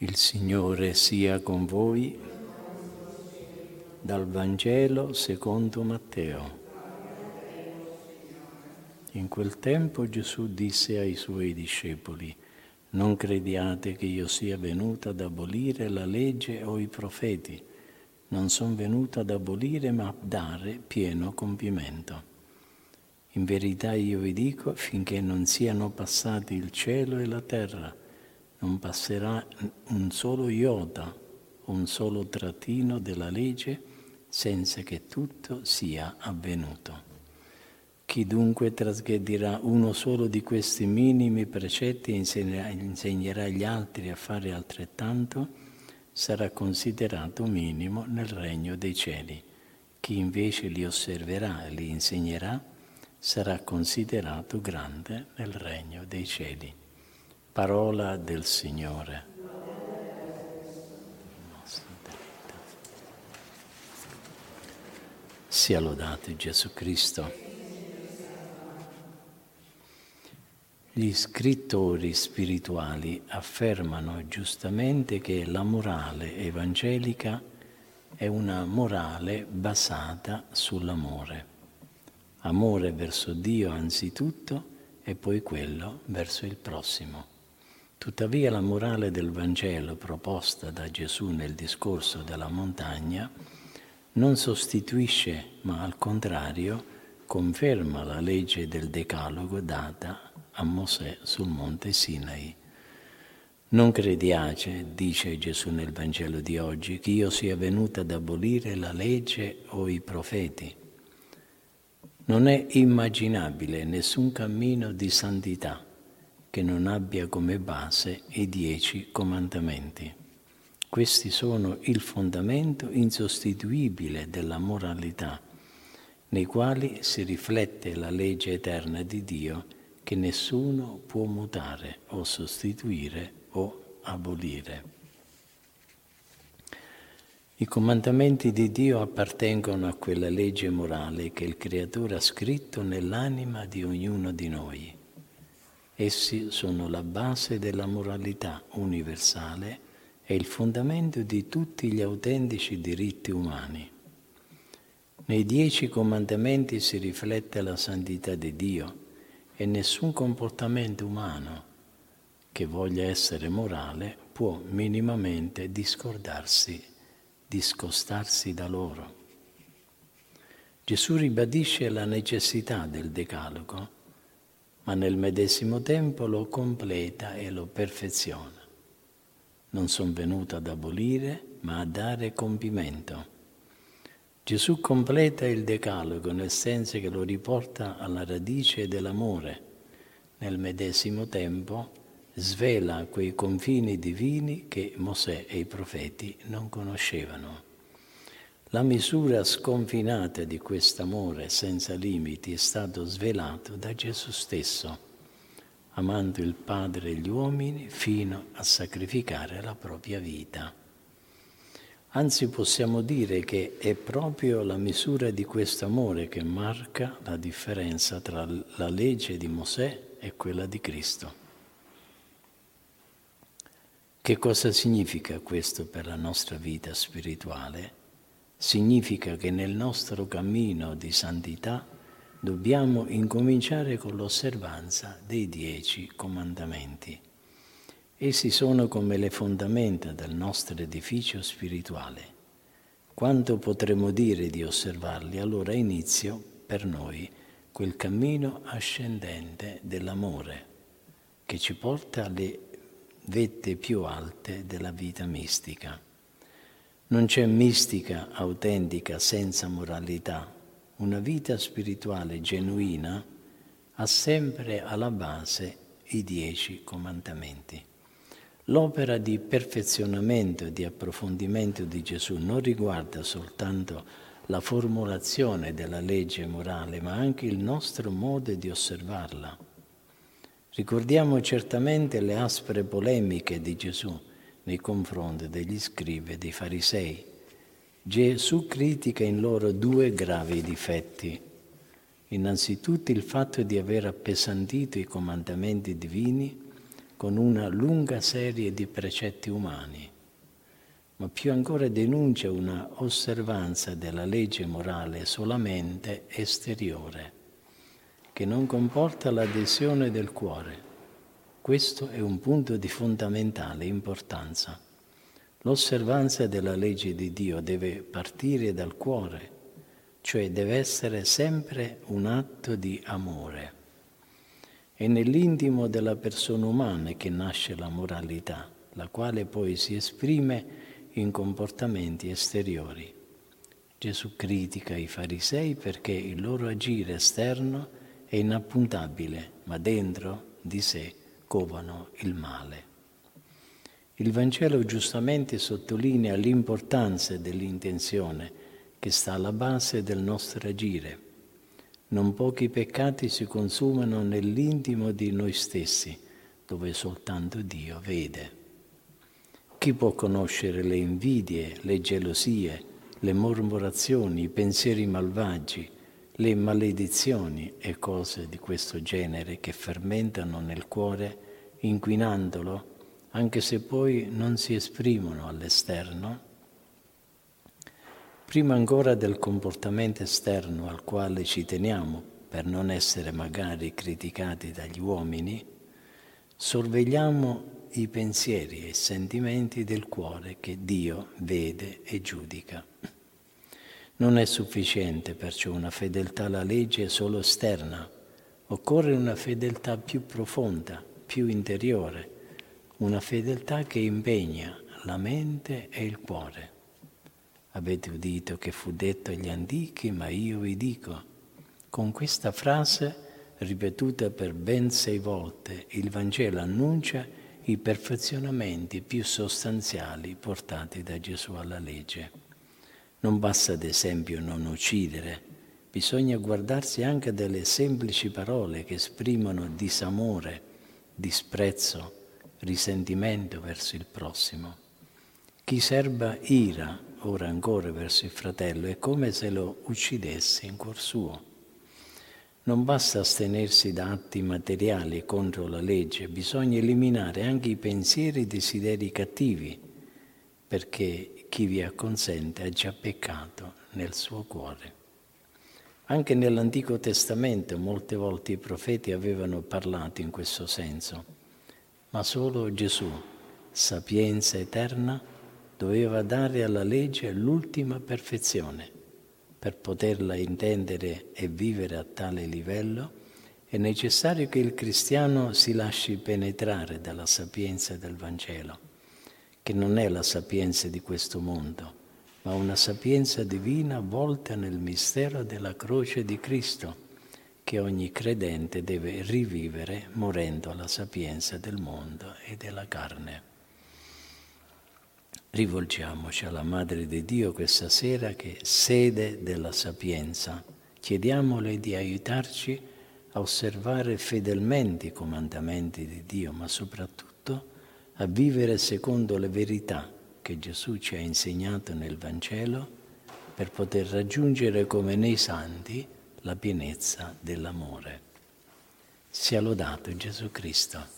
Il Signore sia con voi dal Vangelo secondo Matteo. In quel tempo Gesù disse ai suoi discepoli, non crediate che io sia venuto ad abolire la legge o i profeti. Non sono venuto ad abolire ma a dare pieno compimento. In verità io vi dico, finché non siano passati il cielo e la terra, non passerà un solo iota, un solo trattino della legge senza che tutto sia avvenuto. Chi dunque trasgredirà uno solo di questi minimi precetti e insegnerà, insegnerà agli altri a fare altrettanto, sarà considerato minimo nel regno dei cieli. Chi invece li osserverà e li insegnerà sarà considerato grande nel regno dei cieli. Parola del Signore. Sia lodato Gesù Cristo. Gli scrittori spirituali affermano giustamente che la morale evangelica è una morale basata sull'amore. Amore verso Dio anzitutto e poi quello verso il prossimo. Tuttavia la morale del Vangelo proposta da Gesù nel discorso della montagna non sostituisce, ma al contrario conferma la legge del Decalogo data a Mosè sul monte Sinai. Non crediate, dice Gesù nel Vangelo di oggi, che io sia venuto ad abolire la legge o i profeti. Non è immaginabile nessun cammino di santità che non abbia come base i dieci comandamenti. Questi sono il fondamento insostituibile della moralità, nei quali si riflette la legge eterna di Dio che nessuno può mutare o sostituire o abolire. I comandamenti di Dio appartengono a quella legge morale che il Creatore ha scritto nell'anima di ognuno di noi Essi sono la base della moralità universale e il fondamento di tutti gli autentici diritti umani. Nei dieci comandamenti si riflette la santità di Dio e nessun comportamento umano che voglia essere morale può minimamente discordarsi, discostarsi da loro. Gesù ribadisce la necessità del decalogo ma nel medesimo tempo lo completa e lo perfeziona. Non sono venuto ad abolire, ma a dare compimento. Gesù completa il decalogo nel senso che lo riporta alla radice dell'amore. Nel medesimo tempo svela quei confini divini che Mosè e i profeti non conoscevano. La misura sconfinata di quest'amore senza limiti è stato svelato da Gesù stesso, amando il Padre e gli uomini fino a sacrificare la propria vita. Anzi possiamo dire che è proprio la misura di questo amore che marca la differenza tra la legge di Mosè e quella di Cristo. Che cosa significa questo per la nostra vita spirituale? Significa che nel nostro cammino di santità dobbiamo incominciare con l'osservanza dei dieci comandamenti. Essi sono come le fondamenta del nostro edificio spirituale. Quanto potremo dire di osservarli, allora inizio per noi quel cammino ascendente dell'amore che ci porta alle vette più alte della vita mistica. Non c'è mistica autentica senza moralità. Una vita spirituale genuina ha sempre alla base i dieci comandamenti. L'opera di perfezionamento e di approfondimento di Gesù non riguarda soltanto la formulazione della legge morale, ma anche il nostro modo di osservarla. Ricordiamo certamente le aspre polemiche di Gesù nei confronti degli scrivi e dei farisei. Gesù critica in loro due gravi difetti. Innanzitutto il fatto di aver appesantito i comandamenti divini con una lunga serie di precetti umani, ma più ancora denuncia una osservanza della legge morale solamente esteriore, che non comporta l'adesione del cuore. Questo è un punto di fondamentale importanza. L'osservanza della legge di Dio deve partire dal cuore, cioè deve essere sempre un atto di amore. È nell'intimo della persona umana che nasce la moralità, la quale poi si esprime in comportamenti esteriori. Gesù critica i farisei perché il loro agire esterno è inappuntabile, ma dentro di sé covano il male. Il Vangelo giustamente sottolinea l'importanza dell'intenzione che sta alla base del nostro agire non pochi peccati si consumano nell'intimo di noi stessi, dove soltanto Dio vede. Chi può conoscere le invidie, le gelosie, le mormorazioni, i pensieri malvagi, le maledizioni e cose di questo genere che fermentano nel cuore, inquinandolo, anche se poi non si esprimono all'esterno? prima ancora del comportamento esterno al quale ci teniamo per non essere magari criticati dagli uomini, sorvegliamo i pensieri e i sentimenti del cuore che Dio vede e giudica. Non è sufficiente perciò una fedeltà alla legge solo esterna, occorre una fedeltà più profonda, più interiore, una fedeltà che impegna la mente e il cuore. Avete udito che fu detto agli antichi, ma io vi dico. Con questa frase, ripetuta per ben sei volte, il Vangelo annuncia i perfezionamenti più sostanziali portati da Gesù alla legge. Non basta ad esempio non uccidere, bisogna guardarsi anche delle semplici parole che esprimono disamore, disprezzo, risentimento verso il prossimo. Chi serba ira ora ancora verso il fratello, è come se lo uccidesse in cuor suo. Non basta astenersi da atti materiali contro la legge, bisogna eliminare anche i pensieri e i desideri cattivi, perché chi vi acconsente ha già peccato nel suo cuore. Anche nell'Antico Testamento molte volte i profeti avevano parlato in questo senso, ma solo Gesù, sapienza eterna, doveva dare alla legge l'ultima perfezione. Per poterla intendere e vivere a tale livello è necessario che il cristiano si lasci penetrare dalla sapienza del Vangelo, che non è la sapienza di questo mondo, ma una sapienza divina volta nel mistero della croce di Cristo, che ogni credente deve rivivere morendo alla sapienza del mondo e della carne. Rivolgiamoci alla Madre di Dio questa sera che sede della sapienza. Chiediamole di aiutarci a osservare fedelmente i comandamenti di Dio, ma soprattutto a vivere secondo le verità che Gesù ci ha insegnato nel Vangelo per poter raggiungere come nei santi la pienezza dell'amore. Sia lodato Gesù Cristo.